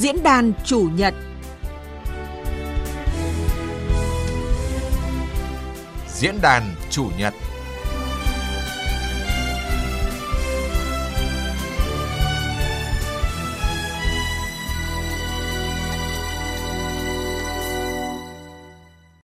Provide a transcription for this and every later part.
Diễn đàn chủ nhật. Diễn đàn chủ nhật.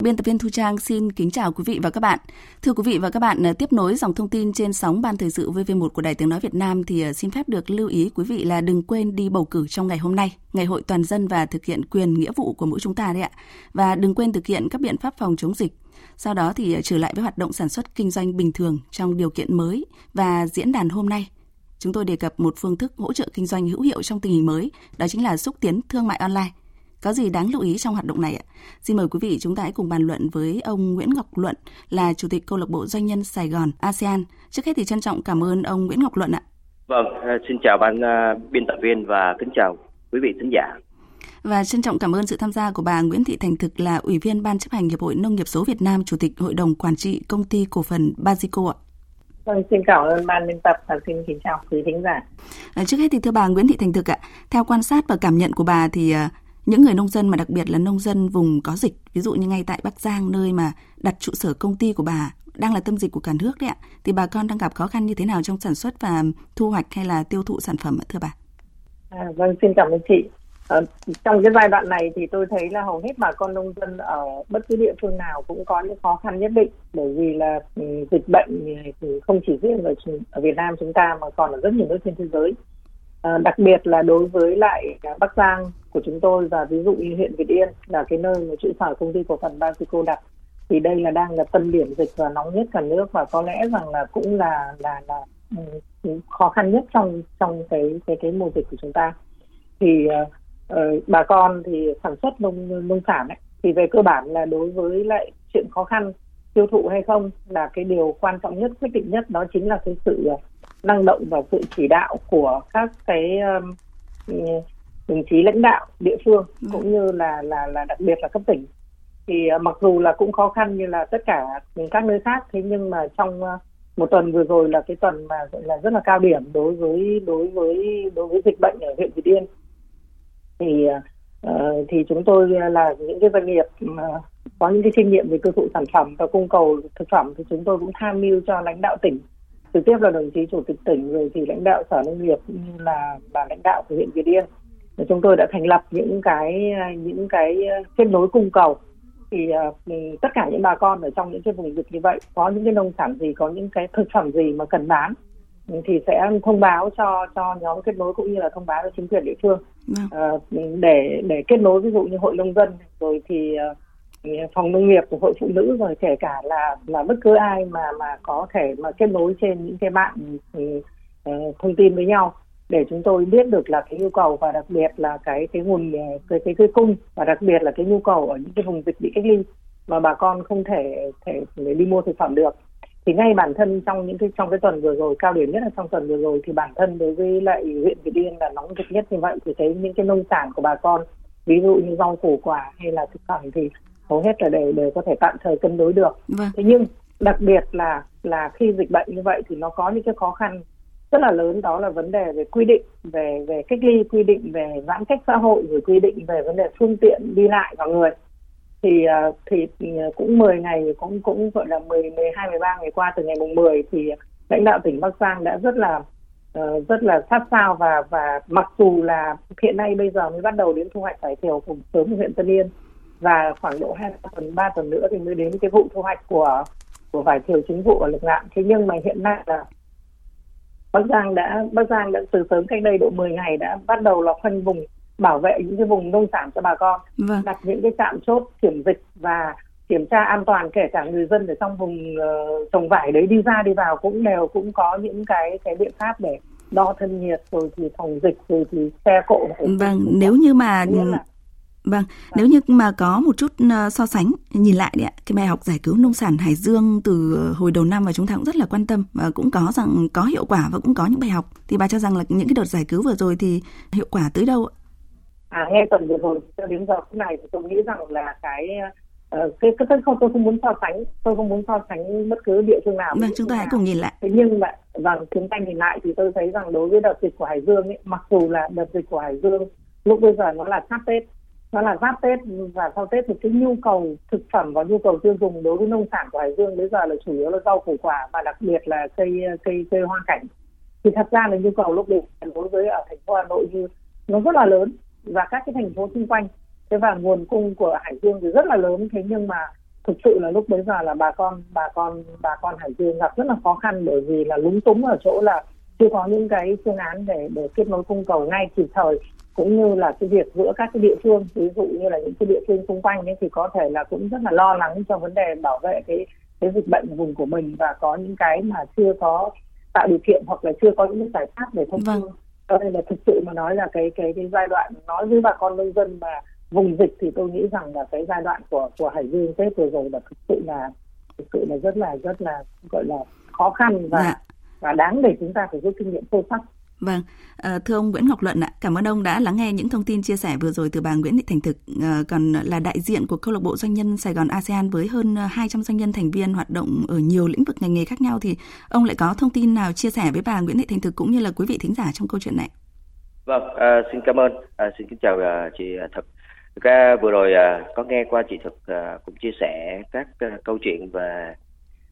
Biên tập viên Thu Trang xin kính chào quý vị và các bạn. Thưa quý vị và các bạn, ờ, tiếp nối dòng thông tin trên sóng Ban Thời sự VV1 của Đài Tiếng Nói Việt Nam thì ờ, xin phép được lưu ý quý vị là đừng quên đi bầu cử trong ngày hôm nay, ngày hội toàn dân và thực hiện quyền nghĩa vụ của mỗi chúng ta đấy ạ. Và đừng quên thực hiện các biện pháp phòng chống dịch. Sau đó thì ờ, trở lại với hoạt động sản xuất kinh doanh bình thường trong điều kiện mới và diễn đàn hôm nay chúng tôi đề cập một phương thức hỗ trợ kinh doanh hữu hiệu trong tình hình mới, đó chính là xúc tiến thương mại online – có gì đáng lưu ý trong hoạt động này ạ? Xin mời quý vị chúng ta hãy cùng bàn luận với ông Nguyễn Ngọc Luận là Chủ tịch Câu lạc bộ Doanh nhân Sài Gòn ASEAN. Trước hết thì trân trọng cảm ơn ông Nguyễn Ngọc Luận ạ. Vâng, à, xin chào ban uh, biên tập viên và kính chào quý vị thính giả. Và trân trọng cảm ơn sự tham gia của bà Nguyễn Thị Thành Thực là Ủy viên Ban chấp hành Hiệp hội Nông nghiệp số Việt Nam, Chủ tịch Hội đồng Quản trị Công ty Cổ phần Bazico ạ. Vâng, xin cảm ơn ban biên tập và xin kính chào quý thính giả. À, trước hết thì thưa bà Nguyễn Thị Thành Thực ạ, theo quan sát và cảm nhận của bà thì những người nông dân mà đặc biệt là nông dân vùng có dịch, ví dụ như ngay tại Bắc Giang nơi mà đặt trụ sở công ty của bà đang là tâm dịch của cả nước đấy ạ, thì bà con đang gặp khó khăn như thế nào trong sản xuất và thu hoạch hay là tiêu thụ sản phẩm ạ thưa bà? À, vâng, xin cảm ơn chị. À, trong cái giai đoạn này thì tôi thấy là hầu hết bà con nông dân ở bất cứ địa phương nào cũng có những khó khăn nhất định bởi vì là ừ, dịch bệnh thì không chỉ riêng ở, ở Việt Nam chúng ta mà còn ở rất nhiều nước trên thế giới. À, đặc biệt là đối với lại à, Bắc Giang của chúng tôi và ví dụ như huyện Việt Yên là cái nơi mà trụ sở công ty cổ phần Basico đặt thì đây là đang là tâm điểm dịch và nóng nhất cả nước và có lẽ rằng là cũng là là là ừ, ừ, khó khăn nhất trong trong cái cái cái mùa dịch của chúng ta. Thì uh, bà con thì sản xuất nông nông sản ấy, thì về cơ bản là đối với lại chuyện khó khăn tiêu thụ hay không là cái điều quan trọng nhất quyết định nhất đó chính là cái sự năng động và sự chỉ đạo của các cái um, đồng chí lãnh đạo địa phương ừ. cũng như là là là đặc biệt là cấp tỉnh thì uh, mặc dù là cũng khó khăn như là tất cả các nơi khác thế nhưng mà trong uh, một tuần vừa rồi là cái tuần mà gọi là rất là cao điểm đối với đối với đối với dịch bệnh ở huyện Việt Yên thì uh, thì chúng tôi là những cái doanh nghiệp mà có những cái kinh nghiệm về tiêu thụ sản phẩm và cung cầu thực phẩm thì chúng tôi cũng tham mưu cho lãnh đạo tỉnh trực tiếp là đồng chí chủ tịch tỉnh rồi thì lãnh đạo sở nông nghiệp cũng như là và lãnh đạo của huyện Việt Yên. Chúng tôi đã thành lập những cái những cái kết nối cung cầu. Thì uh, tất cả những bà con ở trong những cái vùng dịch như vậy có những cái nông sản gì có những cái thực phẩm gì mà cần bán thì sẽ thông báo cho cho nhóm kết nối cũng như là thông báo cho chính quyền địa phương. Uh, để để kết nối ví dụ như hội nông dân rồi thì uh, phòng nông nghiệp của hội phụ nữ rồi kể cả là là bất cứ ai mà mà có thể mà kết nối trên những cái mạng uh, thông tin với nhau. Để chúng tôi biết được là cái nhu cầu và đặc biệt là cái cái nguồn ờ, cái cái, cái cung và đặc biệt là cái nhu cầu ở những cái vùng dịch bị cách ly mà bà con không thể thể để đi mua thực phẩm được. Thì ngay bản thân trong những cái trong cái tuần vừa rồi cao điểm nhất là trong tuần vừa rồi thì bản thân đối với lại huyện Việt Yên là nóng dịch nhất như vậy. Thì thấy những cái nông sản của bà con ví dụ như rau củ quả hay là thực phẩm thì hầu hết là đều đều có thể tạm thời cân đối được vâng. thế nhưng đặc biệt là là khi dịch bệnh như vậy thì nó có những cái khó khăn rất là lớn đó là vấn đề về quy định về về cách ly quy định về giãn cách xã hội rồi quy định về vấn đề phương tiện đi lại vào người thì ờ, thì ờ, cũng 10 ngày cũng cũng gọi là 10 12 13 ngày qua từ ngày mùng 10 thì lãnh đạo tỉnh Bắc Giang đã rất là uh, rất là sát sao và và mặc dù là hiện nay bây giờ mới bắt đầu đến thu hoạch vải thiều cùng sớm ở huyện Tân Yên và khoảng độ hai tuần ba tuần nữa thì mới đến cái vụ thu hoạch của của vải thiều chính vụ ở Lục Ngạn. Thế nhưng mà hiện nay là Bắc Giang đã Bắc Giang đã từ sớm cách đây độ 10 ngày đã bắt đầu là khoanh vùng bảo vệ những cái vùng nông sản cho bà con. Vâng. đặt những cái trạm chốt kiểm dịch và kiểm tra an toàn kể cả người dân ở trong vùng uh, trồng vải đấy đi ra đi vào cũng đều cũng có những cái cái biện pháp để đo thân nhiệt rồi thì phòng dịch rồi thì xe cộ. Vâng nếu như mà là Vâng, nếu như mà có một chút ờ, so sánh nhìn lại đấy ạ, cái bài học giải cứu nông sản Hải Dương từ hồi đầu năm và chúng ta cũng rất là quan tâm và cũng có rằng có hiệu quả và cũng có những bài học thì bà cho rằng là những cái đợt giải cứu vừa rồi thì hiệu quả tới đâu ạ? À nghe tuần vừa rồi cho đến giờ phút này thì tôi nghĩ rằng là cái Uh, cái, cái, cái không tôi không muốn so sánh tôi không muốn so sánh bất cứ địa phương nào vâng chúng ta hãy cùng nhìn lại thế nhưng mà vâng chúng ta nhìn lại thì tôi thấy rằng đối với đợt dịch của Hải Dương ấy, mặc dù là đợt dịch của Hải Dương lúc bây giờ nó là sắp tết nó là giáp tết, và sau tết thì cái nhu cầu thực phẩm và nhu cầu tiêu dùng đối với nông sản của hải dương bây giờ là chủ yếu là rau củ quả và đặc biệt là cây cây cây hoa cảnh. Thì thật ra là nhu cầu lúc đấy đối với ở thành phố hà nội như nó rất là lớn và các cái thành phố xung quanh thế và nguồn cung của hải dương thì rất là lớn. Thế nhưng mà thực sự là lúc bấy giờ là bà con bà con bà con hải dương gặp rất là khó khăn bởi vì là lúng túng ở chỗ là chưa có những cái phương án để để kết nối cung cầu ngay kịp thời cũng như là cái việc giữa các cái địa phương ví dụ như là những cái địa phương xung quanh ấy thì có thể là cũng rất là lo lắng cho vấn đề bảo vệ cái cái dịch bệnh vùng của mình và có những cái mà chưa có tạo điều kiện hoặc là chưa có những giải pháp để thông vâng. cho nên là thực sự mà nói là cái cái cái giai đoạn nói với bà con nông dân và vùng dịch thì tôi nghĩ rằng là cái giai đoạn của của hải dương tết vừa rồi là thực sự là thực sự là rất là rất là gọi là khó khăn và dạ. và đáng để chúng ta phải rút kinh nghiệm sâu sắc Vâng, à, thưa ông Nguyễn Ngọc Luận ạ, cảm ơn ông đã lắng nghe những thông tin chia sẻ vừa rồi từ bà Nguyễn Thị Thành Thực, à, còn là đại diện của câu lạc bộ doanh nhân Sài Gòn ASEAN với hơn ờ, 200 doanh nhân thành viên hoạt động ở nhiều lĩnh vực ngành nghề khác nhau thì ông lại có thông tin nào chia sẻ với bà Nguyễn Thị Thành Thực cũng như là quý vị thính giả trong câu chuyện này? Vâng, à, xin cảm ơn, à, xin kính chào à, chị Thực. Ra vừa rồi à, có nghe qua chị Thực à, cũng chia sẻ các à, câu chuyện về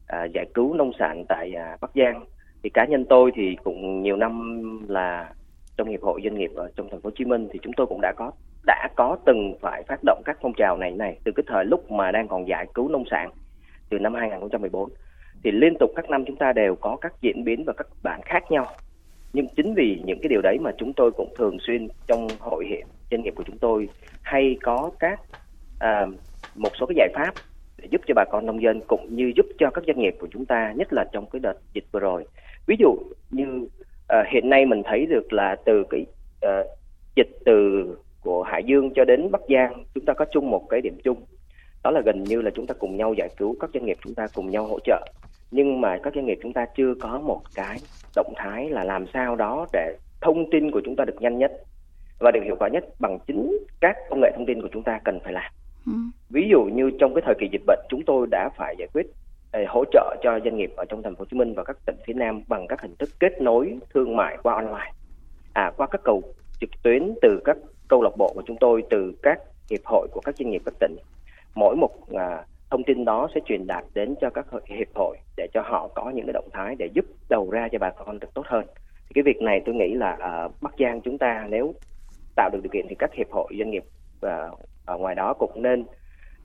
à, giải cứu nông sản tại à, Bắc Giang thì cá nhân tôi thì cũng nhiều năm là trong hiệp hội doanh nghiệp ở trong thành phố Hồ Chí Minh thì chúng tôi cũng đã có đã có từng phải phát động các phong trào này này từ cái thời lúc mà đang còn giải cứu nông sản từ năm 2014 thì liên tục các năm chúng ta đều có các diễn biến và các bản khác nhau. Nhưng chính vì những cái điều đấy mà chúng tôi cũng thường xuyên trong hội hiện doanh nghiệp của chúng tôi hay có các à, một số cái giải pháp để giúp cho bà con nông dân cũng như giúp cho các doanh nghiệp của chúng ta nhất là trong cái đợt dịch vừa rồi ví dụ như uh, hiện nay mình thấy được là từ cái uh, dịch từ của Hải Dương cho đến Bắc Giang chúng ta có chung một cái điểm chung đó là gần như là chúng ta cùng nhau giải cứu các doanh nghiệp chúng ta cùng nhau hỗ trợ nhưng mà các doanh nghiệp chúng ta chưa có một cái động thái là làm sao đó để thông tin của chúng ta được nhanh nhất và được hiệu quả nhất bằng chính các công nghệ thông tin của chúng ta cần phải làm. Ừ. Ví dụ như trong cái thời kỳ dịch bệnh chúng tôi đã phải giải quyết hỗ trợ cho doanh nghiệp ở trong thành phố Hồ Chí Minh và các tỉnh phía Nam bằng các hình thức kết nối thương mại qua online, à qua các cầu trực tuyến từ các câu lạc bộ của chúng tôi, từ các hiệp hội của các doanh nghiệp các tỉnh. Mỗi một à, thông tin đó sẽ truyền đạt đến cho các hiệp hội để cho họ có những cái động thái để giúp đầu ra cho bà con được tốt hơn. Thì cái việc này tôi nghĩ là ở Bắc Giang chúng ta nếu tạo được điều kiện thì các hiệp hội doanh nghiệp à, ở ngoài đó cũng nên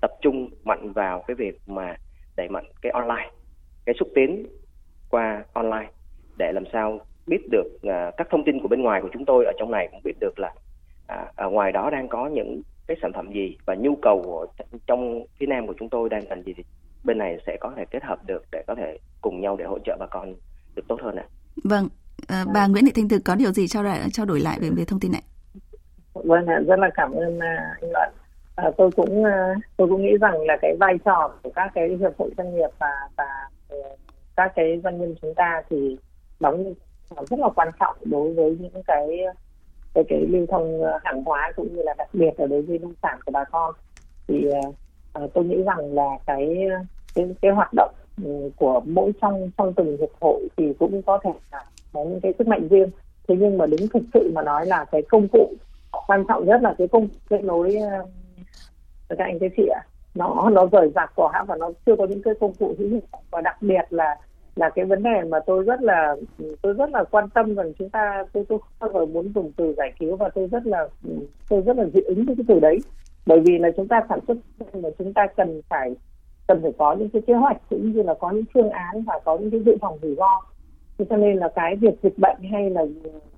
tập trung mạnh vào cái việc mà đẩy mạnh cái online cái xúc tiến qua online để làm sao biết được uh, các thông tin của bên ngoài của chúng tôi ở trong này cũng biết được là uh, ở ngoài đó đang có những cái sản phẩm gì và nhu cầu của, trong phía nam của chúng tôi đang cần gì thì bên này sẽ có thể kết hợp được để có thể cùng nhau để hỗ trợ bà con được tốt hơn ạ. Vâng, à, bà Nguyễn Thị Thanh Thực có điều gì trao đổi trao đổi lại về về thông tin này? Vâng ạ, rất là cảm ơn anh Luận à, tôi cũng ờ, tôi cũng nghĩ rằng là cái vai trò của các cái hiệp hội doanh nghiệp và và ờ, các cái doanh nhân chúng ta thì đóng rất là quan trọng đối với những cái cái cái lưu thông hàng hóa cũng như là đặc biệt là đối với nông sản của bà con. Thì à, tôi nghĩ rằng là cái cái cái hoạt động ừ, của mỗi trong trong từng hiệp hội thì cũng có thể là có những cái sức mạnh riêng. Thế nhưng mà đúng thực sự mà nói là cái công cụ quan trọng nhất là cái công kết nối các anh các chị ạ, nó nó rời rạc quá và nó chưa có những cái công cụ hữu hiệu và đặc biệt là là cái vấn đề mà tôi rất là, tôi rất là quan tâm rằng chúng ta, tôi tôi không bao giờ muốn dùng từ giải cứu và tôi rất là, tôi rất là dị ứng với cái từ đấy. Bởi vì là chúng ta sản xuất mà chúng ta cần phải cần phải có những cái kế hoạch cũng như là có những phương án và có những cái dự phòng rủi ro thế cho nên là cái việc dịch bệnh hay là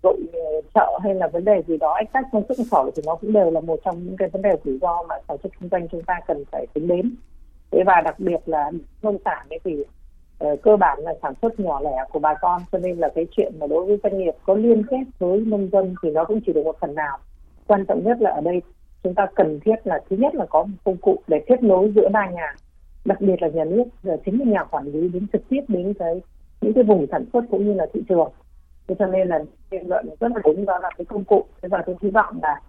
đội ờ, chợ hay là vấn đề gì đó ách tắc trong xuất khẩu thì nó cũng đều là một trong những cái vấn đề rủi ro mà sản xuất kinh doanh chúng ta cần phải tính đến. Thế và đặc biệt là nông sản ấy thì uh, cơ bản là sản xuất nhỏ lẻ của bà con cho nên là cái chuyện mà đối với doanh nghiệp có liên kết với nông dân thì nó cũng chỉ được một phần nào. Quan trọng nhất là ở đây chúng ta cần thiết là thứ nhất là có một công cụ để kết nối giữa ba nhà đặc biệt là nhà nước chính là nhà quản lý đến trực tiếp đến cái những cái vùng sản xuất cũng như là thị trường. Thế cho nên là biện luận rất là đúng, đó là cái công cụ. Thế và tôi hy vọng là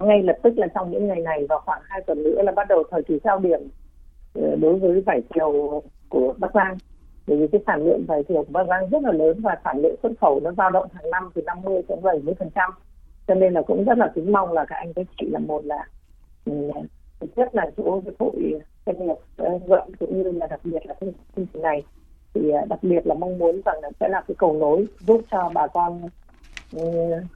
ngay lập tức là trong những ngày này và khoảng hai tuần nữa là bắt đầu thời kỳ cao điểm ờ, đối với vải thiều của Bắc Giang. Bởi vì cái sản lượng vải thiều của Bắc Giang rất là lớn và sản lượng xuất khẩu nó dao động hàng năm từ 50 đến 70 phần trăm. Cho nên là cũng rất là kính mong là các anh các chị là một là ừ, nhất thực chất là chỗ cái hội doanh nghiệp ờ, vợ cũng như là đặc biệt là chương trình này thì à, đặc biệt là mong muốn rằng là sẽ là cái cầu nối giúp cho bà con ừ,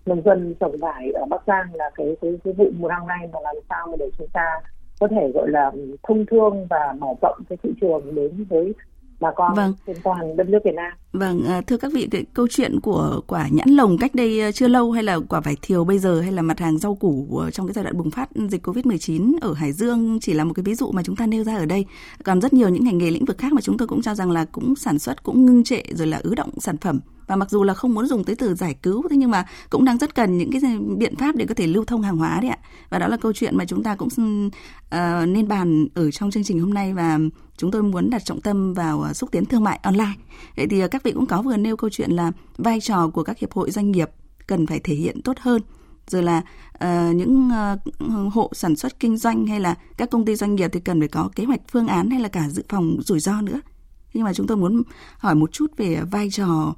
nông dân trồng vải ở Bắc Giang là cái cái, cái vụ mùa năm nay mà làm sao mà để chúng ta có thể gọi là thông thương và mở rộng cái thị trường đến với bà con vâng. trên toàn đất nước Việt Nam. Vâng, à, thưa các vị, cái câu chuyện của quả nhãn lồng cách đây à, chưa lâu hay là quả vải thiều bây giờ hay là mặt hàng rau củ trong cái giai đoạn bùng phát dịch Covid-19 ở Hải Dương chỉ là một cái ví dụ mà chúng ta nêu ra ở đây. Còn rất nhiều những ngành nghề lĩnh vực khác mà chúng tôi cũng cho rằng là cũng sản xuất cũng ngưng trệ rồi là ứ động sản phẩm và mặc dù là không muốn dùng tới từ giải cứu thế nhưng mà cũng đang rất cần những cái biện pháp để có thể lưu thông hàng hóa đấy ạ. Và đó là câu chuyện mà chúng ta cũng uh, nên bàn ở trong chương trình hôm nay. Và chúng tôi muốn đặt trọng tâm vào ờ, xúc tiến thương mại online. Vậy thì ờ, các vị cũng có vừa nêu câu chuyện là vai trò của các hiệp hội doanh nghiệp cần phải thể hiện tốt hơn. Rồi là uh, những uh, hộ sản xuất kinh doanh hay là các công ty doanh nghiệp thì cần phải có kế hoạch phương án hay là cả dự phòng rủi ro nữa. Nhưng mà chúng tôi muốn hỏi một chút về vai trò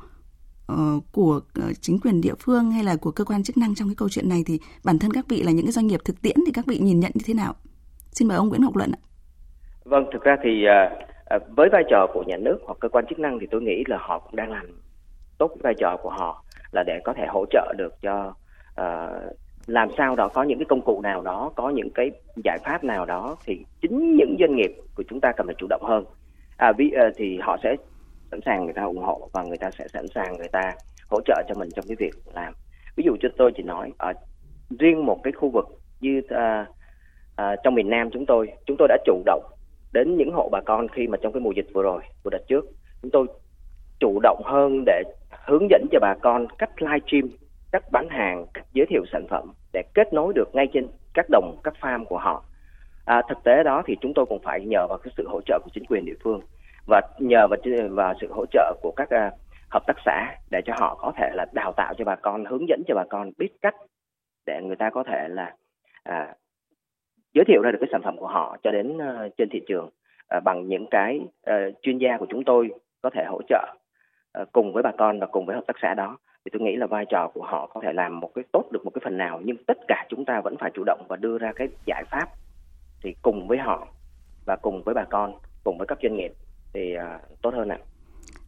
uh, của ờ, chính quyền địa phương hay là của cơ quan chức năng trong cái câu chuyện này thì bản thân các vị là những cái doanh nghiệp thực tiễn thì các vị nhìn nhận như thế nào? Xin mời ông Nguyễn Ngọc Luận ạ. Vâng, thực ra thì uh, với vai trò của nhà nước hoặc cơ quan chức năng thì tôi nghĩ là họ cũng đang làm tốt vai trò của họ là để có thể hỗ trợ được cho uh, làm sao đó có những cái công cụ nào đó có những cái giải pháp nào đó thì chính những doanh nghiệp của chúng ta cần phải chủ động hơn à, vì, uh, thì họ sẽ sẵn sàng người ta ủng hộ và người ta sẽ sẵn sàng người ta hỗ trợ cho mình trong cái việc làm. Ví dụ cho tôi chỉ nói ở riêng một cái khu vực như uh, uh, trong miền Nam chúng tôi chúng tôi đã chủ động đến những hộ bà con khi mà trong cái mùa dịch vừa rồi của đợt trước. Chúng tôi chủ động hơn để hướng dẫn cho bà con cách livestream cách bán hàng cách giới thiệu sản phẩm để kết nối được ngay trên các đồng các farm của họ. À, thực tế đó thì chúng tôi cũng phải nhờ vào cái sự hỗ trợ của chính quyền địa phương và nhờ vào, vào sự hỗ trợ của các uh, hợp tác xã để cho họ có thể là đào tạo cho bà con hướng dẫn cho bà con biết cách để người ta có thể là à, giới thiệu ra được cái sản phẩm của họ cho đến uh, trên thị trường uh, bằng những cái uh, chuyên gia của chúng tôi có thể hỗ trợ uh, cùng với bà con và cùng với hợp tác xã đó. Thì tôi nghĩ là vai trò của họ có thể làm một cái tốt được một cái phần nào nhưng tất cả chúng ta vẫn phải chủ động và đưa ra cái giải pháp thì cùng với họ và cùng với bà con cùng với các doanh nghiệp thì uh, tốt hơn ạ.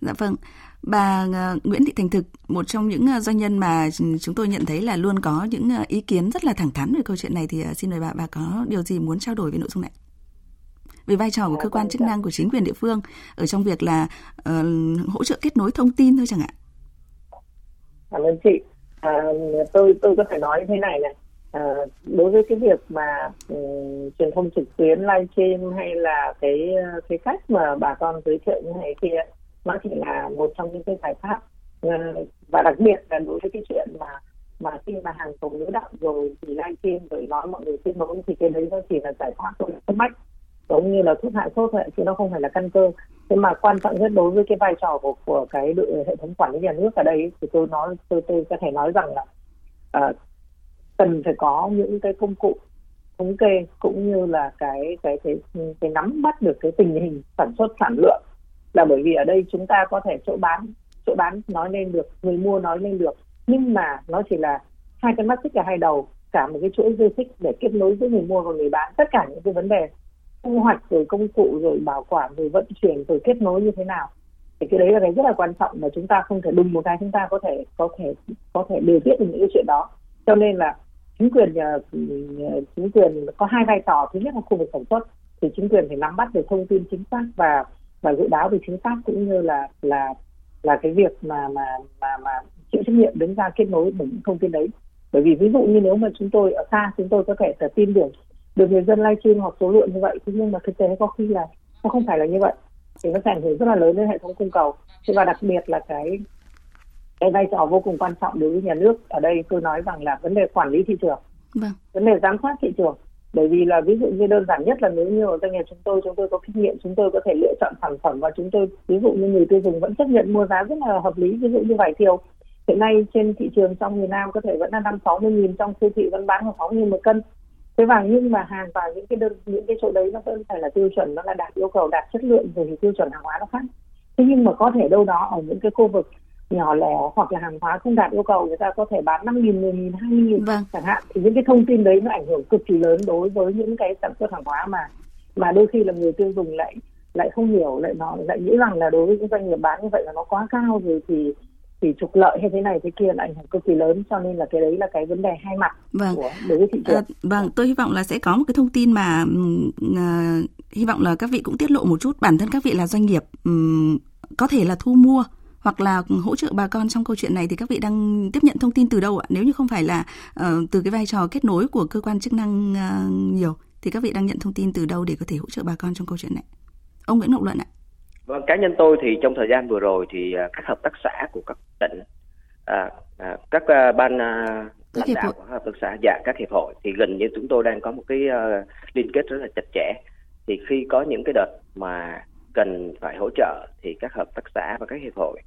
Dạ vâng. Bà uh, Nguyễn Thị Thành Thực, một trong những uh, doanh nhân mà chúng tôi nhận thấy là luôn có những ý kiến rất là thẳng thắn về câu chuyện này thì xin mời bà bà có điều gì muốn trao đổi về nội dung này? Về vai trò của cơ quan chức năng của chính quyền địa phương ở trong việc là uh, hỗ trợ kết nối thông tin thôi chẳng hạn. Cảm ơn chị. À, tôi tôi có thể nói như thế này này à, đối với cái việc mà um, truyền thông trực tuyến livestream hay là cái ờ, cái cách mà bà con giới thiệu như này kia nó chỉ là một trong những cái giải pháp. Uh, và đặc biệt là đối với cái chuyện mà mà khi mà hàng tồn ứ đạo rồi thì livestream rồi nói mọi người tin mẫu thì cái đấy nó chỉ là giải pháp thôi không mách. Giống như là thuốc hạ sốt vậy chứ nó không phải là căn cơ. Thế mà quan trọng nhất đối với cái vai trò của của cái đội hệ thống quản lý nhà nước ở đây thì tôi nói tôi tôi có thể nói rằng là uh, cần phải có những cái công cụ thống kê cũng như là cái cái cái cái nắm bắt được cái tình hình sản xuất, sản lượng. Là bởi vì ở đây chúng ta có thể chỗ bán chỗ bán nói lên được, người mua nói lên được. Nhưng mà nó chỉ là hai cái mắt xích là hai đầu, cả một cái chuỗi dây xích để kết nối giữa người mua và người bán. Tất cả những cái vấn đề thu hoạch rồi công cụ rồi bảo quản rồi vận chuyển rồi kết nối như thế nào. Thì cái đấy là cái rất là quan trọng mà chúng ta không thể đùng một cái chúng ta có thể có thể có thể điều tiết được những cái chuyện đó. Cho nên là chính quyền ờ, chính quyền có hai vai trò. Thứ nhất là khu vực sản xuất, thì chính quyền phải nắm bắt được thông tin chính xác và và dự báo về chính xác, cũng như là là là cái việc mà mà mà mà chịu trách nhiệm đứng ra kết nối với những thông tin đấy. Bởi vì ví dụ như nếu mà chúng tôi ở xa, chúng tôi có thể là tin được được người dân livestream hoặc số lượng như vậy. Thế nhưng mà thực tế có khi là nó không phải là như vậy. Thì nó sẽ ảnh hưởng rất là lớn đến hệ thống cung cầu. Và đặc biệt là cái cái vai trò vô cùng quan trọng đối với nhà nước. Ở đây tôi nói rằng là vấn đề quản lý thị trường. Vâng. vấn đề giám sát thị trường. Bởi vì là ví dụ như đơn giản nhất là nếu như ở doanh nghiệp chúng tôi chúng tôi có kinh nghiệm chúng tôi có thể lựa chọn sản phẩm và chúng tôi ví dụ như người tiêu dùng vẫn chấp nhận mua giá rất là hợp lý ví dụ như vải thiều. Hiện nay trên thị trường trong miền Nam có thể vẫn là năm sáu mươi nghìn trong siêu thị vẫn bán khoảng sáu nghìn một cân. Thế và nhưng mà hàng vào những cái đơn những cái chỗ đấy nó vẫn phải là tiêu chuẩn nó là đạt yêu cầu đạt chất lượng rồi thì tiêu chuẩn hàng hóa nó khác. Thế nhưng mà có thể đâu đó ở những cái khu vực nhỏ lẻ hoặc là hàng hóa không đạt yêu cầu người ta có thể bán năm nghìn, mười nghìn, hai nghìn vâng. chẳng hạn thì những cái thông tin đấy nó ảnh hưởng cực kỳ lớn đối với những cái sản xuất hàng hóa mà mà đôi khi là người tiêu dùng lại lại không hiểu lại nó lại nghĩ rằng là đối với những doanh nghiệp bán như vậy là nó quá cao rồi thì thì trục lợi hay thế này thế kia là ảnh hưởng cực kỳ lớn cho nên là cái đấy là cái vấn đề hai mặt vâng. của đối với thị trường. À, vâng, tôi hy vọng là sẽ có một cái thông tin mà uh, hy vọng là các vị cũng tiết lộ một chút bản thân các vị là doanh nghiệp um, có thể là thu mua hoặc là hỗ trợ bà con trong câu chuyện này thì các vị đang tiếp nhận thông tin từ đâu ạ? Nếu như không phải là uh, từ cái vai trò kết nối của cơ quan chức năng uh, nhiều thì các vị đang nhận thông tin từ đâu để có thể hỗ trợ bà con trong câu chuyện này? Ông Nguyễn Ngọc Luận ạ. Vâng, cá nhân tôi thì trong thời gian vừa rồi thì uh, các hợp tác xã của các tỉnh, uh, uh, các uh, ban uh, lãnh đạo của hợp tác xã và dạ, các hiệp hội thì gần như chúng tôi đang có một cái uh, liên kết rất là chặt chẽ. Thì khi có những cái đợt mà cần phải hỗ trợ thì các hợp tác xã và các hiệp hội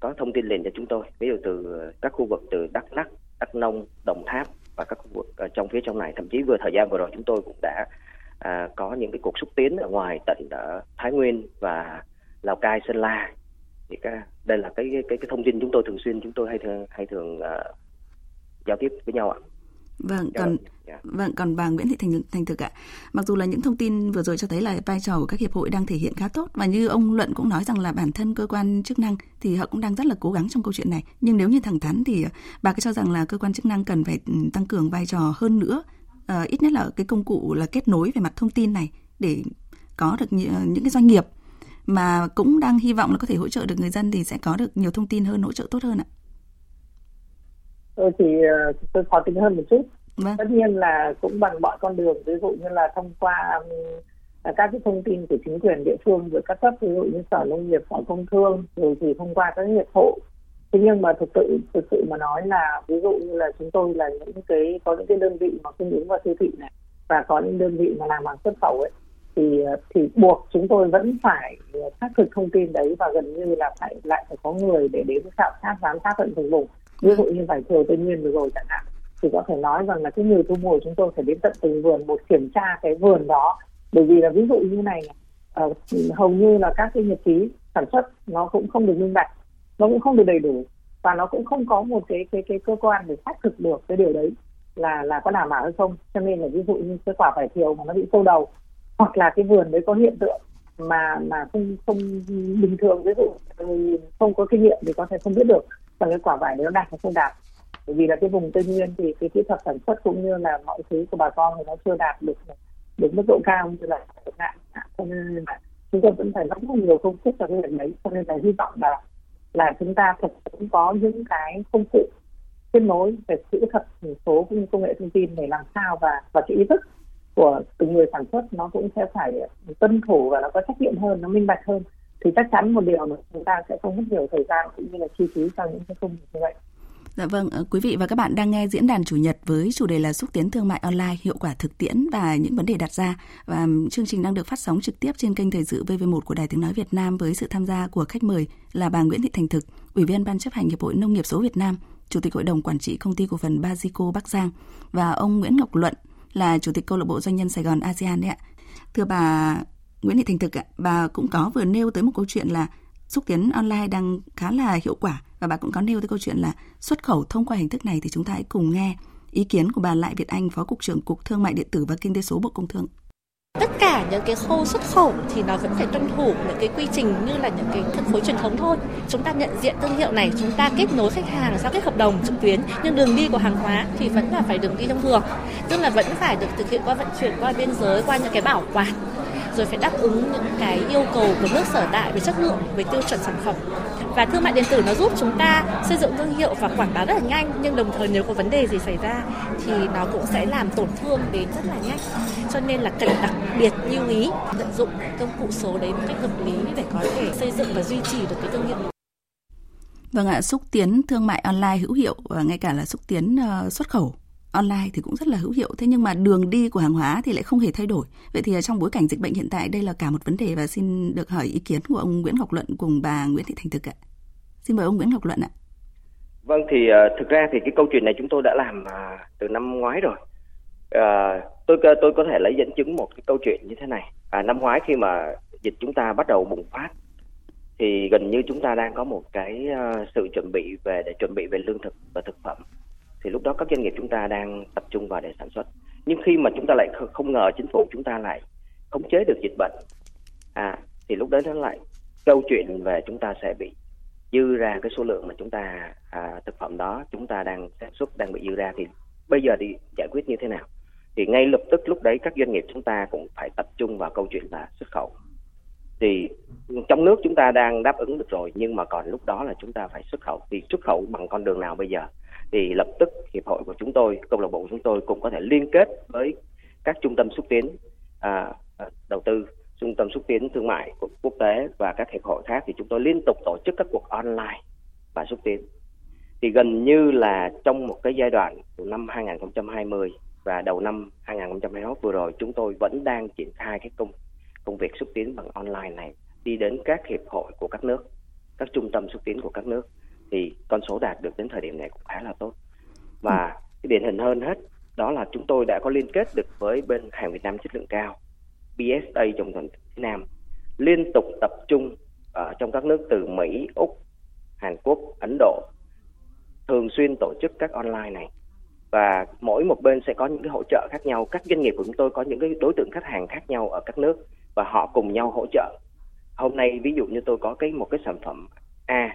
có thông tin liền cho chúng tôi. Ví dụ từ ờ, các khu vực từ Đắk lắc Đắk Nông, Đồng Tháp và các khu vực ờ, trong phía trong này. Thậm chí vừa thời gian vừa rồi chúng tôi cũng đã à, có những cái cuộc xúc tiến ở ngoài tận ở Thái Nguyên và Lào Cai, Sơn La. Thì cái, đây là cái cái cái thông tin chúng tôi thường xuyên chúng tôi hay thường hay thường uh, giao tiếp với nhau ạ. Vâng, còn yeah. vâng còn bà Nguyễn Thị Thành Thành Thực ạ. Mặc dù là những thông tin vừa rồi cho thấy là vai trò của các hiệp hội đang thể hiện khá tốt và như ông Luận cũng nói rằng là bản thân cơ quan chức năng thì họ cũng đang rất là cố gắng trong câu chuyện này. Nhưng nếu như thẳng thắn thì bà có cho rằng là cơ quan chức năng cần phải ừ, tăng cường vai trò hơn nữa, à, ít nhất là cái công cụ là kết nối về mặt thông tin này để có được những cái doanh nghiệp mà cũng đang hy vọng là có thể hỗ trợ được người dân thì sẽ có được nhiều thông tin hơn, hỗ trợ tốt hơn ạ tôi thì ờ, tôi khó tính hơn một chút. Vâng. tất nhiên là cũng bằng mọi con đường ví dụ như là thông qua các cái thông tin của chính quyền địa phương rồi các cấp ví dụ như sở nông nghiệp sở công thương rồi thì thông qua các hiệp hội. Thế nhưng mà thực sự thực sự mà nói là ví dụ như là chúng tôi là những cái có những cái đơn vị mà cung ứng vào siêu thị này và có những đơn vị mà làm hàng xuất khẩu ấy thì ờ, thì buộc chúng tôi vẫn phải xác thực thông tin đấy và gần như là phải lại phải có người để đến khảo sát giám sát tận từng vùng ví dụ như vải thiều tây nguyên vừa rồi chẳng hạn thì có thể nói rằng là cái người thu mua chúng tôi phải đến tận từng vườn một kiểm tra cái vườn đó. Bởi vì là ví dụ như này uh, hầu như là các cái nhật ký sản xuất nó cũng không được minh bạch nó cũng không được đầy đủ và nó cũng không có một cái cái cái cơ quan để xác thực được cái điều đấy là là có đảm bảo hay không. Cho nên là ví dụ như cái quả vải thiều mà nó bị sâu đầu hoặc là cái vườn đấy có hiện tượng mà mà không không bình thường ví dụ không có kinh nghiệm thì có thể không biết được và cái quả vải nếu đạt hay không đạt. Bởi vì là cái vùng tây nguyên thì cái kỹ thuật sản xuất cũng như là mọi thứ của bà con thì nó chưa đạt được được mức độ cao như là hạn. Cho nên là chúng tôi vẫn phải rất nhiều công sức cho cái việc đấy. Cho nên là hy vọng là là chúng ta thật cũng có những cái công cụ kết nối về kỹ thuật số cũng như công nghệ thông tin để làm sao và và cái ý thức của từng người sản xuất nó cũng sẽ phải tuân thủ và nó có trách nhiệm hơn, nó minh bạch hơn thì chắc chắn một điều là chúng ta sẽ không mất nhiều thời gian cũng như là chi phí cho những cái công việc như vậy. Dạ vâng, ờ, quý vị và các bạn đang nghe diễn đàn chủ nhật với chủ đề là xúc tiến thương mại online hiệu quả thực tiễn và những vấn đề đặt ra và chương trình đang được phát sóng trực tiếp trên kênh Thời sự VV1 của Đài Tiếng nói Việt Nam với sự tham gia của khách mời là bà Nguyễn Thị Thành Thực, Ủy viên Ban chấp hành Hiệp hội Nông nghiệp số Việt Nam, Chủ tịch Hội đồng Quản trị Công ty Cổ phần Bazico Bắc Giang và ông Nguyễn Ngọc Luận là Chủ tịch Câu lạc bộ Doanh nhân Sài Gòn ASEAN đấy ạ. Thưa bà Nguyễn Thị Thành Thực ạ, bà cũng có vừa nêu tới một câu chuyện là xúc tiến online đang khá là hiệu quả và bà cũng có nêu tới câu chuyện là xuất khẩu thông qua hình thức này thì chúng ta hãy cùng nghe ý kiến của bà Lại Việt Anh, Phó Cục trưởng Cục Thương mại Điện tử và Kinh tế số Bộ Công Thương. Tất cả những cái khâu xuất khẩu thì nó vẫn phải tuân thủ những cái quy trình như là những cái phân phối truyền thống thôi. Chúng ta nhận diện thương hiệu này, chúng ta kết nối khách hàng giao kết hợp đồng trực tuyến, nhưng đường đi của hàng hóa thì vẫn là phải đường đi thông thường. Tức là vẫn phải được thực hiện qua vận chuyển qua biên giới, qua những cái bảo quản rồi phải đáp ứng những cái yêu cầu của nước sở tại về chất lượng, về tiêu chuẩn sản phẩm. Và thương mại điện tử nó giúp chúng ta xây dựng thương hiệu và quảng bá rất là nhanh, nhưng đồng thời nếu có vấn đề gì xảy ra thì nó cũng sẽ làm tổn thương đến rất là nhanh. Cho nên là cần đặc biệt lưu ý tận dụng công cụ số đấy một cách hợp lý để có thể xây dựng và duy trì được cái thương hiệu. Vâng ạ, xúc tiến thương mại online hữu hiệu và ngay cả là xúc tiến uh, xuất khẩu online thì cũng rất là hữu hiệu. Thế nhưng mà đường đi của hàng hóa thì lại không hề thay đổi. Vậy thì à, trong bối cảnh dịch bệnh hiện tại đây là cả một vấn đề và xin được hỏi ý kiến của ông Nguyễn Ngọc Luận cùng bà Nguyễn Thị Thành Thực ạ. Xin mời ông Nguyễn Ngọc Luận ạ. Vâng thì uh, thực ra thì cái câu chuyện này chúng tôi đã làm uh, từ năm ngoái rồi. Uh, tôi tôi có thể lấy dẫn chứng một cái câu chuyện như thế này. À, năm ngoái khi mà dịch chúng ta bắt đầu bùng phát thì gần như chúng ta đang có một cái uh, sự chuẩn bị về để chuẩn bị về lương thực và thực phẩm thì lúc đó các doanh nghiệp chúng ta đang tập trung vào để sản xuất. Nhưng khi mà chúng ta lại không ngờ chính phủ chúng ta lại khống chế được dịch bệnh à thì lúc đấy nó lại câu chuyện về chúng ta sẽ bị dư ra cái số lượng mà chúng ta à, thực phẩm đó chúng ta đang sản xuất đang bị dư ra thì bây giờ thì giải quyết như thế nào? Thì ngay lập tức lúc đấy các doanh nghiệp chúng ta cũng phải tập trung vào câu chuyện là xuất khẩu. Thì trong nước chúng ta đang đáp ứng được rồi nhưng mà còn lúc đó là chúng ta phải xuất khẩu. Thì xuất khẩu bằng con đường nào bây giờ? Thì lập tức hiệp hội của chúng tôi câu lạc bộ của chúng tôi cũng có thể liên kết với các trung tâm xúc tiến à, à đầu tư trung tâm xúc tiến thương mại quốc tế và các hiệp hội khác thì chúng tôi liên tục tổ chức các cuộc online và xúc tiến. Thì gần như là trong một cái giai đoạn từ năm 2020 và đầu năm 2021 vừa rồi chúng tôi vẫn đang triển khai cái công công việc xúc tiến bằng online này đi đến các hiệp hội của các nước, các trung tâm xúc tiến của các nước thì con số đạt được đến thời điểm này cũng khá là tốt. Và cái điển hình hơn hết đó là chúng tôi đã có liên kết được với bên hàng Việt Nam chất lượng cao BSA trong toàn Việt Nam liên tục tập trung ở trong các nước từ Mỹ, Úc, Hàn Quốc, Ấn Độ thường xuyên tổ chức các online này. Và mỗi một bên sẽ có những cái hỗ trợ khác nhau các doanh nghiệp của chúng tôi có những cái đối tượng khách hàng khác nhau ở các nước và họ cùng nhau hỗ trợ. Hôm nay ví dụ như tôi có cái một cái sản phẩm a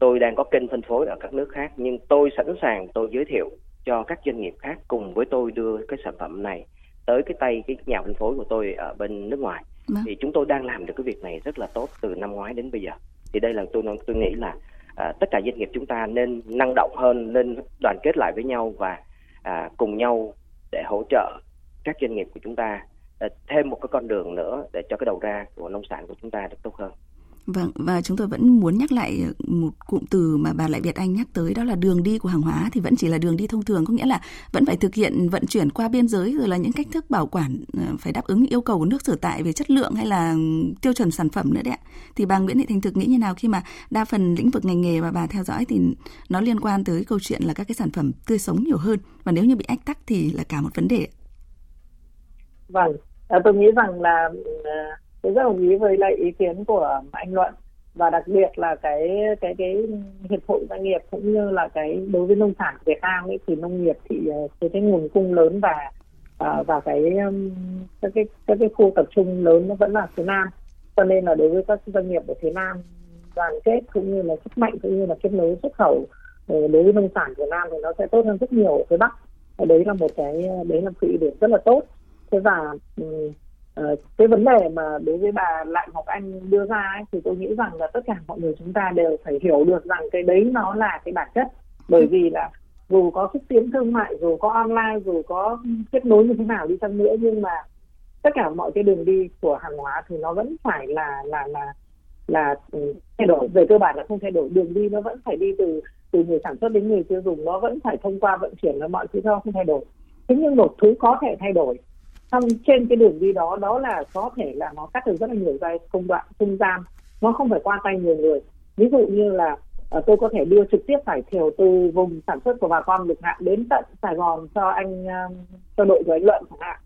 tôi đang có kênh phân phối ở các nước khác nhưng tôi sẵn sàng tôi giới thiệu cho các doanh nghiệp khác cùng với tôi đưa cái sản phẩm này tới cái tay cái nhà phân phối của tôi ở bên nước ngoài Đó. Vâng. thì chúng tôi đang làm được cái việc này rất là tốt từ năm ngoái đến bây giờ thì đây là tôi tôi nghĩ là à, tất cả doanh nghiệp chúng ta nên năng động hơn nên đoàn kết lại với nhau và à, cùng nhau để hỗ trợ các doanh nghiệp của chúng ta à, thêm một cái con đường nữa để cho cái đầu ra của nông sản của chúng ta được tốt hơn. Vâng, và chúng tôi vẫn muốn nhắc lại một cụm từ mà bà Lại Việt Anh nhắc tới đó là đường đi của hàng hóa thì vẫn chỉ là đường đi thông thường, có nghĩa là vẫn phải thực hiện vận chuyển qua biên giới rồi là những cách thức bảo quản ờ, phải đáp ứng yêu cầu của nước sở tại về chất lượng hay là tiêu chuẩn sản phẩm nữa đấy ạ. Thì bà Nguyễn Thị Thành Thực nghĩ như nào khi mà đa phần lĩnh vực ngành nghề mà bà theo dõi thì nó liên quan tới câu chuyện là các cái sản phẩm tươi sống nhiều hơn và nếu như bị ách tắc thì là cả một vấn đề. Vâng, à, tôi nghĩ rằng là ờ, tôi rất đồng ý với lại ý kiến của anh Luận. Và đặc biệt là cái cái cái hiệp hội doanh nghiệp cũng như là cái đối với nông sản Việt Nam ấy thì nông nghiệp thì ờ, cái cái nguồn cung lớn và uh, và cái các cái các cái khu tập trung lớn nó vẫn là phía Nam. Cho nên là đối với các doanh nghiệp ở phía Nam đoàn kết cũng như là sức mạnh cũng như là kết nối xuất khẩu ờ, đối với nông sản Việt Nam thì nó sẽ tốt hơn rất nhiều ở phía Bắc. Và đấy là một cái đấy là một cái điểm rất là tốt. Thế và Ờ, cái vấn đề mà đối với bà lại ngọc anh đưa ra ấy, thì tôi nghĩ rằng là tất cả mọi người chúng ta đều phải hiểu được rằng cái đấy nó là cái bản chất. Bởi vì là dù có xúc tiến thương mại dù có online dù có kết nối như thế nào đi chăng nữa nhưng mà tất cả mọi cái đường đi của hàng hóa thì nó vẫn phải là là là là ừ, thay đổi. Về cơ bản là không thay đổi. Đường đi nó vẫn phải đi từ từ người sản xuất đến người tiêu dùng nó vẫn phải thông qua vận chuyển là mọi thứ nó không thay đổi. Thế nhưng một thứ có thể thay đổi xong trên cái đường đi đó đó là có thể là nó cắt được rất là nhiều giai công đoạn trung gian. Nó không phải qua tay nhiều người. Ví dụ như là uh, tôi có thể đưa trực tiếp vải thiều từ vùng sản xuất của bà con được hạn đến tận Sài Gòn cho anh uh, cho đội của anh Luận chẳng hạn.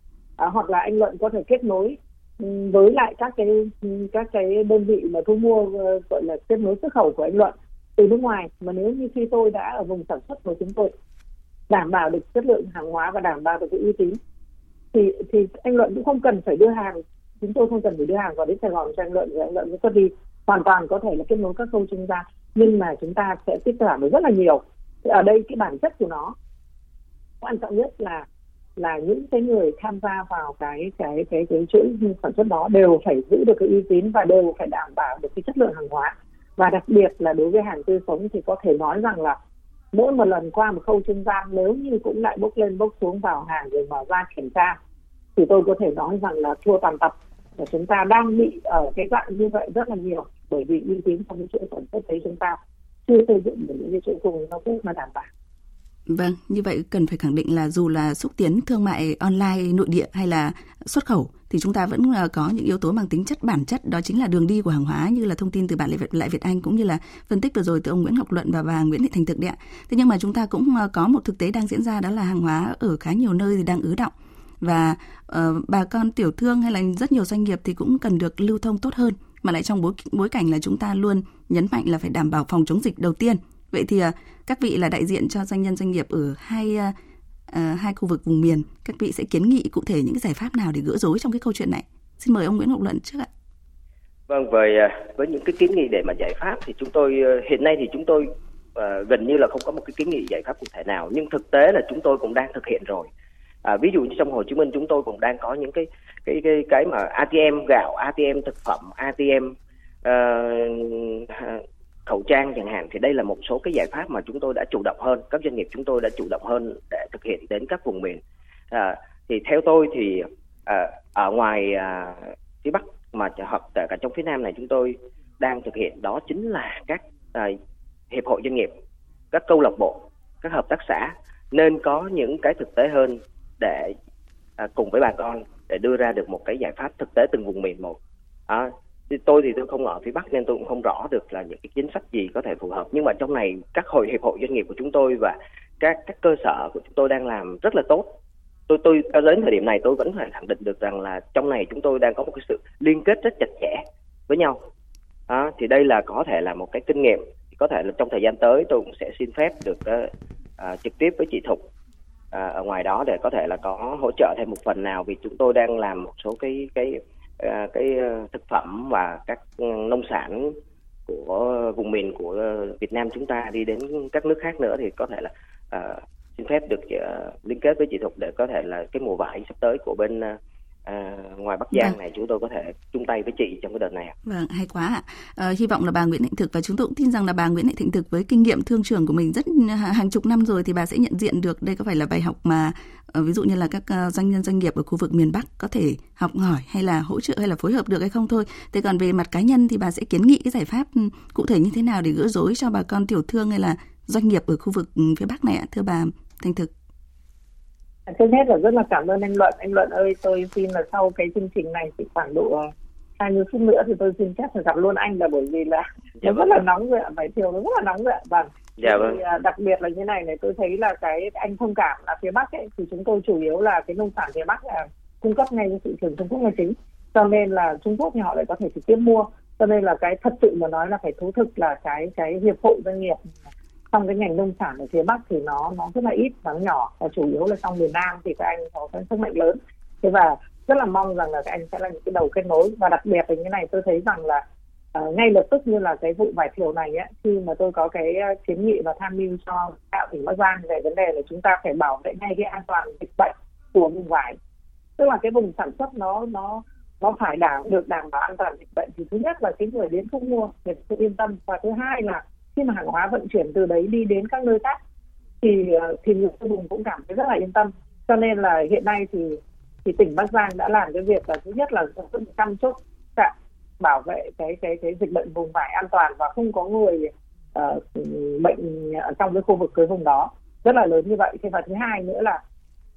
Uh, hoặc là anh Luận có thể kết nối ừ, với lại các cái ừ, các cái đơn vị mà thu mua uh, gọi là kết nối xuất khẩu của anh Luận từ nước ngoài. Mà nếu như khi tôi đã ở vùng sản xuất của chúng tôi đảm bảo được chất lượng hàng hóa và đảm bảo được cái uy tín thì thì anh luận cũng không cần phải đưa hàng. Chúng tôi không cần phải đưa hàng vào đến sài gòn cho anh luận anh luận có đi. Hoàn toàn có thể là kết nối các khâu trung gian nhưng mà chúng ta sẽ tiết giảm được rất là nhiều. Thì ở đây cái bản chất của nó, quan trọng nhất là là những cái người tham gia vào cái cái cái cái chuỗi sản xuất đó đều phải giữ được cái uy tín và đều phải đảm bảo được cái chất lượng hàng hóa. Và đặc biệt là đối với hàng tươi sống thì có thể nói rằng là mỗi một lần qua một khâu trung gian nếu như cũng lại bốc lên, bốc xuống vào hàng rồi mở ra kiểm tra thì tôi có thể nói rằng là thua toàn tập. Và chúng ta đang bị ở cái dạng như vậy rất là nhiều bởi vì uy tín trong cái chuỗi sản xuất đấy chúng ta chưa xây dựng được những cái chuỗi cung nó cũng mà đảm bảo. Vâng, như vậy cần phải khẳng định là dù là xúc tiến thương mại online nội địa hay là xuất khẩu thì chúng ta vẫn ờ, có những yếu tố mang tính chất bản chất đó chính là đường đi của hàng hóa như là thông tin từ bạn lại Việt Anh cũng như là phân tích vừa rồi từ ông Nguyễn Ngọc Luận và bà Nguyễn Thị Thành Thực đấy ạ. Thế nhưng mà chúng ta cũng ờ, có một thực tế đang diễn ra đó là hàng hóa ở khá nhiều nơi thì đang ứ động và uh, bà con tiểu thương hay là rất nhiều doanh nghiệp thì cũng cần được lưu thông tốt hơn mà lại trong bối bối cảnh là chúng ta luôn nhấn mạnh là phải đảm bảo phòng chống dịch đầu tiên. Vậy thì ờ, các vị là đại diện cho doanh nhân doanh nghiệp ở hai uh, hai khu vực vùng miền, các vị sẽ kiến nghị cụ thể những giải pháp nào để gỡ rối trong cái câu chuyện này? Xin mời ông Nguyễn Ngọc Luận trước ạ. Vâng, với với những cái kiến nghị để mà giải pháp thì chúng tôi hiện nay thì chúng tôi uh, gần như là không có một cái kiến nghị giải pháp cụ thể nào nhưng thực tế là chúng tôi cũng đang thực hiện rồi à, ví dụ như trong Hồ Chí Minh chúng tôi cũng đang có những cái cái cái cái mà ATM gạo, ATM thực phẩm, ATM uh, ờ, khẩu trang chẳng hạn thì đây là một số cái giải pháp mà chúng tôi đã chủ động hơn các doanh nghiệp chúng tôi đã chủ động hơn để thực hiện đến các vùng miền. À, thì theo tôi thì à, ở ngoài à, phía bắc mà hoặc cả trong phía nam này chúng tôi đang thực hiện đó chính là các à, hiệp hội doanh nghiệp các câu lạc bộ các hợp tác xã nên có những cái thực tế hơn để à, cùng với bà con để đưa ra được một cái giải pháp thực tế từng vùng miền một. À, thì tôi thì tôi không ở phía bắc nên tôi cũng không rõ được là những cái chính sách gì có thể phù hợp. Nhưng mà trong này các hội hiệp hội doanh nghiệp của chúng tôi và các các cơ sở của chúng tôi đang làm rất là tốt. Tôi tôi đến thời điểm này tôi vẫn phải khẳng định được rằng là trong này chúng tôi đang có một cái sự liên kết rất chặt chẽ với nhau. À, thì đây là có thể là một cái kinh nghiệm. Có thể là trong thời gian tới tôi cũng sẽ xin phép được uh, uh, trực tiếp với chị Thục À, ở ngoài đó để có thể là có hỗ trợ thêm một phần nào vì chúng tôi đang làm một số cái cái à, cái à, thực phẩm và các ừ, nông sản của vùng miền của Việt Nam chúng ta đi đến các nước khác nữa thì có thể là uh, xin phép được uh, liên kết với chị Thục để có thể là cái mùa vải sắp tới của bên uh, à, ngoài Bắc Giang vâng. này chúng tôi có thể chung tay với chị trong cái đợt này. Vâng, hay quá ạ. À, hy vọng là bà Nguyễn Hạnh Thực và chúng tôi cũng tin rằng là bà Nguyễn Hạnh Thực với kinh nghiệm thương trường của mình rất hàng chục năm rồi thì bà sẽ nhận diện được đây có phải là bài học mà uh, ví dụ như là các doanh nhân doanh nghiệp ở khu vực miền Bắc có thể học hỏi hay là hỗ trợ hay là phối hợp được hay không thôi. Thế còn về mặt cá nhân thì bà sẽ kiến nghị cái giải pháp ừ, cụ thể như thế nào để gỡ rối cho bà con tiểu thương hay là doanh nghiệp ở khu vực ừ, phía Bắc này ạ, thưa bà Thành Thực? Trước hết là rất là cảm ơn anh luận. Anh luận ơi tôi xin là sau cái chương trình này thì khoảng độ 20 ờ, phút nữa thì tôi xin phép phải gặp luôn anh là bởi vì là dạ nó vâng. rất là nóng rồi ạ vải thiều nó rất là nóng rồi ạ. Vâng. Dạ vâng. thì, ờ, đặc biệt là như này này tôi thấy là cái anh thông cảm là phía bắc ấy thì chúng tôi chủ yếu là cái nông sản phía bắc là cung cấp ngay cho thị trường trung quốc là chính. Cho nên là trung quốc thì họ lại có thể trực tiếp mua. Cho nên là cái thật sự mà nói là phải thú thực là cái cái hiệp hội doanh nghiệp trong cái ngành nông sản ở phía bắc thì nó nó rất là ít nó nhỏ và chủ yếu là trong miền nam thì các anh có cái sức mạnh lớn. Thế và rất là mong rằng là các anh sẽ là những cái đầu kết nối. Và đặc biệt là như này tôi thấy rằng là uh, ngay lập tức như là cái vụ vải thiều này ấy, khi mà tôi có cái ờ, kiến nghị và tham mưu cho đạo tỉnh bắc giang về vấn đề là chúng ta phải bảo vệ ngay cái an toàn dịch bệnh của vùng vải. Tức là cái vùng sản xuất nó nó nó phải đảm được đảm bảo an toàn dịch bệnh. Thì thứ nhất là cái người đến thu mua người sẽ yên tâm. Và thứ hai là khi mà hàng hóa vận chuyển từ đấy đi đến các nơi khác thì ờ, thì người tiêu dùng cũng cảm thấy rất là yên tâm. Cho nên là hiện nay thì thì tỉnh Bắc Giang đã làm cái việc là thứ nhất là hơn trăm chốt chặn bảo vệ cái cái cái dịch bệnh vùng vải an toàn và không có người uh, bệnh trong cái khu vực cái vùng đó. Rất là lớn như vậy. Thế và thứ hai nữa là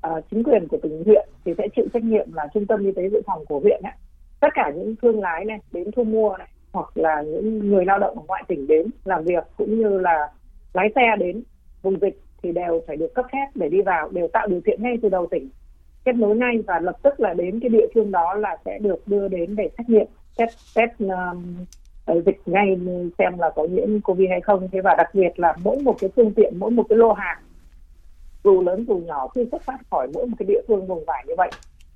uh, chính quyền của tỉnh huyện thì sẽ chịu trách nhiệm là trung tâm y tế dự phòng của huyện ấy. tất cả những thương lái này đến thu mua này hoặc là những người lao động ở ngoại tỉnh đến làm việc cũng như là lái xe đến vùng dịch thì đều phải được cấp phép để đi vào đều tạo điều kiện ngay từ đầu tỉnh. Kết nối ngay và lập tức là đến cái địa phương đó là sẽ được đưa đến để xét nghiệm test test um, ờ, dịch ngay xem là có nhiễm covid hay không. Thế và đặc biệt là mỗi một cái phương tiện mỗi một cái lô hàng dù lớn dù nhỏ khi xuất phát khỏi mỗi một cái địa phương vùng vải như vậy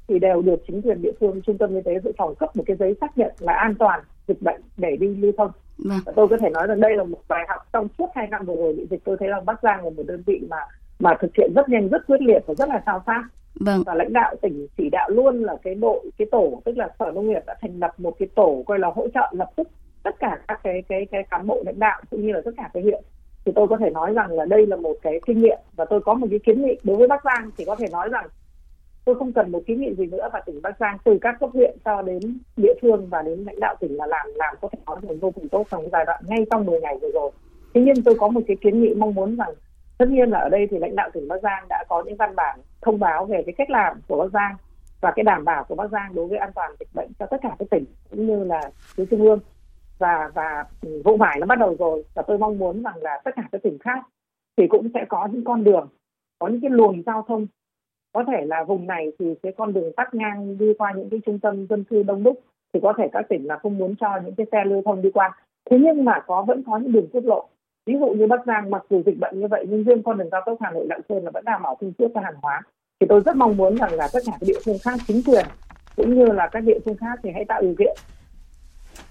thì đều được chính quyền địa phương trung tâm y tế dự phòng cấp một cái giấy xác nhận là an toàn dịch bệnh để đi lưu thông vâng. tôi có thể nói rằng đây là một bài học trong suốt hai năm vừa rồi bị dịch tôi thấy là bắc giang là một đơn vị mà mà thực hiện rất nhanh rất quyết liệt và rất là sao sát vâng. và lãnh đạo tỉnh chỉ đạo luôn là cái đội cái tổ tức là sở nông nghiệp đã thành lập một cái tổ coi là hỗ trợ lập tức tất cả các cái cái cái cán bộ lãnh đạo cũng như là tất cả cái huyện thì tôi có thể nói rằng là đây là một cái kinh nghiệm và tôi có một cái kiến nghị đối với bắc giang thì có thể nói rằng tôi không cần một kiến nghị gì nữa và tỉnh Bắc Giang, từ các cấp huyện cho đến địa phương và đến lãnh đạo tỉnh là làm làm có thể nói là vô cùng tốt trong giai đoạn ngay trong 10 ngày vừa rồi. Tuy nhiên tôi có một cái kiến nghị mong muốn rằng, tất nhiên là ở đây thì lãnh đạo tỉnh Bắc Giang đã có những văn bản thông báo về cái cách làm của Bắc Giang và cái đảm bảo của Bắc Giang đối với an toàn dịch bệnh cho tất cả các tỉnh cũng như là phía trung ương và và ừ, vụ vải nó bắt đầu rồi và tôi mong muốn rằng là tất cả các tỉnh khác thì cũng sẽ có những con đường, có những cái luồng giao thông có thể là vùng này thì cái con đường tắt ngang đi qua những cái trung tâm dân cư đông đúc thì có thể các tỉnh là không muốn cho những cái xe lưu thông đi qua. Thế nhưng mà có, vẫn có những đường quốc lộ. Ví dụ như bắc giang mặc dù dịch bệnh như vậy nhưng riêng con đường cao tốc hà nội lạng sơn là vẫn đảm bảo thông suốt cho hàng hóa. Thì tôi rất mong muốn rằng là tất cả các địa phương khác chính quyền cũng như là các địa phương khác thì hãy tạo điều kiện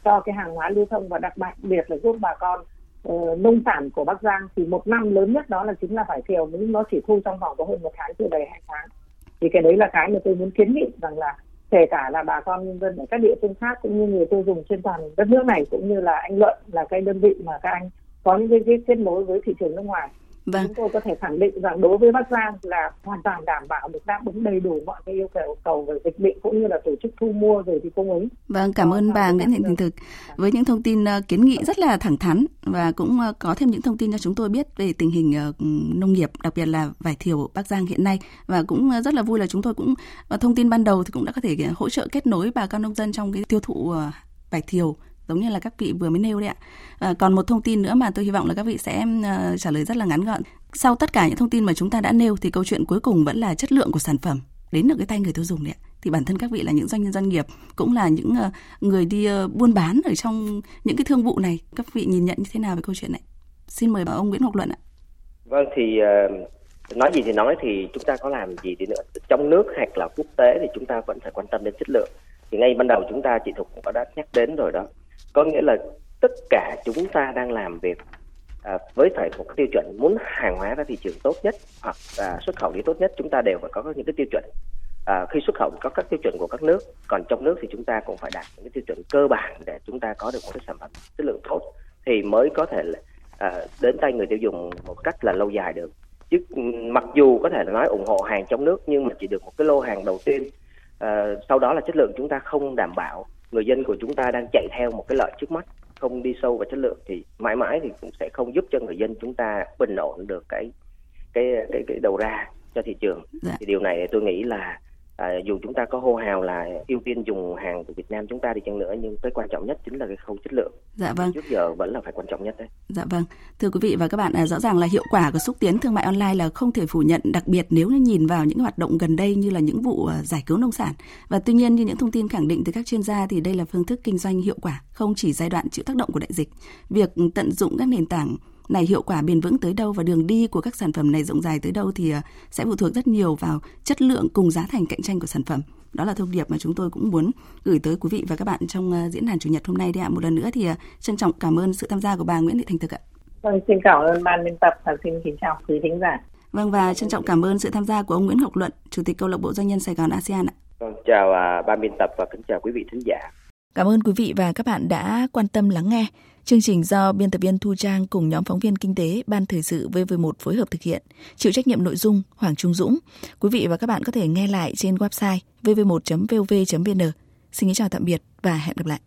cho cái hàng hóa lưu thông và đặc biệt là giúp bà con uh, nông sản của Bắc Giang thì một năm lớn nhất đó là chính là vải thiều nhưng nó chỉ thu trong vòng có hơn một tháng chưa đầy hai tháng. Thì cái đấy là cái mà tôi muốn kiến nghị rằng là kể cả là bà con nhân dân ở các địa phương khác cũng như người tiêu dùng trên toàn đất nước này cũng như là anh luận là cái đơn vị mà các anh có những cái, cái kết nối với thị trường nước ngoài. Vâng. Chúng tôi có thể khẳng định rằng đối với Bắc Giang là hoàn toàn đảm bảo được đáp ứng đầy đủ mọi cái yêu cầu cầu về dịch bệnh cũng như là tổ chức thu mua rồi thì cung ứng. Vâng, cảm ơn bà Nguyễn Thị Thành Thực với những thông tin uh, kiến nghị rất là thẳng thắn và cũng uh, có thêm những thông tin cho chúng tôi biết về tình hình uh, nông nghiệp, đặc biệt là vải thiều Bắc Giang hiện nay và cũng rất là vui là chúng tôi cũng thông tin ban đầu thì cũng đã có thể hỗ trợ kết nối bà con nông dân trong cái tiêu thụ vải thiều giống như là các vị vừa mới nêu đấy ạ. À, còn một thông tin nữa mà tôi hy vọng là các vị sẽ uh, trả lời rất là ngắn gọn. Sau tất cả những thông tin mà chúng ta đã nêu thì câu chuyện cuối cùng vẫn là chất lượng của sản phẩm đến được cái tay người tiêu dùng đấy ạ. Thì bản thân các vị là những doanh nhân doanh nghiệp cũng là những uh, người đi uh, buôn bán ở trong những cái thương vụ này, các vị nhìn nhận như thế nào về câu chuyện này? Xin mời bà ông Nguyễn Ngọc Luận ạ. Vâng thì uh, nói gì thì nói thì chúng ta có làm gì thì nữa trong nước hoặc là quốc tế thì chúng ta vẫn phải quan tâm đến chất lượng thì ngay ban đầu chúng ta chị Thục cũng đã nhắc đến rồi đó có nghĩa là tất cả chúng ta đang làm việc à, với phải một cái tiêu chuẩn muốn hàng hóa ra thị trường tốt nhất hoặc à, xuất khẩu đi tốt nhất chúng ta đều phải có những cái tiêu chuẩn. À, khi xuất khẩu có các tiêu chuẩn của các nước còn trong nước thì chúng ta cũng phải đạt những cái tiêu chuẩn cơ bản để chúng ta có được một cái sản phẩm chất lượng tốt thì mới có thể là à, đến tay người tiêu dùng một cách là lâu dài được. Chứ mặc dù có thể là nói ủng hộ hàng trong nước nhưng mà chỉ được một cái lô hàng đầu tiên à, sau đó là chất lượng chúng ta không đảm bảo người dân của chúng ta đang chạy theo một cái lợi trước mắt không đi sâu vào chất lượng thì mãi mãi thì cũng sẽ không giúp cho người dân chúng ta bình ổn được cái cái cái cái đầu ra cho thị trường dạ. thì điều này tôi nghĩ là à, dù chúng ta có hô hào là ưu tiên dùng hàng của Việt Nam chúng ta đi chăng nữa nhưng cái quan trọng nhất chính là cái khâu chất lượng. Dạ vâng. Trước giờ vẫn là phải quan trọng nhất đấy. Dạ vâng. Thưa quý vị và các bạn, à, rõ ràng là hiệu quả của xúc tiến thương mại online là không thể phủ nhận, đặc biệt nếu như nhìn vào những hoạt động gần đây như là những vụ à, giải cứu nông sản. Và tuy nhiên như những thông tin khẳng định từ các chuyên gia thì đây là phương thức kinh doanh hiệu quả, không chỉ giai đoạn chịu tác động của đại dịch. Việc tận dụng các nền tảng này hiệu quả bền vững tới đâu và đường đi của các sản phẩm này rộng dài tới đâu thì à, sẽ phụ thuộc rất nhiều vào chất lượng cùng giá thành cạnh tranh của sản phẩm. Đó là thông điệp mà chúng tôi cũng muốn gửi tới quý vị và các bạn trong à, diễn đàn chủ nhật hôm nay đấy ạ. Một lần nữa thì à, trân trọng cảm ơn sự tham gia của bà Nguyễn Thị Thành Thực ạ. Vâng, xin cảm ơn ban biên tập và xin kính chào quý thính giả. Vâng và trân trọng cảm ơn sự tham gia của ông Nguyễn Ngọc Luận, Chủ tịch Câu lạc bộ Doanh nhân Sài Gòn ASEAN ạ. Vâng, chào ban biên tập và kính chào quý vị thính giả. Cảm ơn quý vị và các bạn đã quan tâm lắng nghe. Chương trình do biên tập viên Thu Trang cùng nhóm phóng viên kinh tế Ban Thời sự VV1 phối hợp thực hiện. Chịu trách nhiệm nội dung Hoàng Trung Dũng. Quý vị và các bạn có thể nghe lại trên website vv1.vov.vn. Xin kính chào tạm biệt và hẹn gặp lại.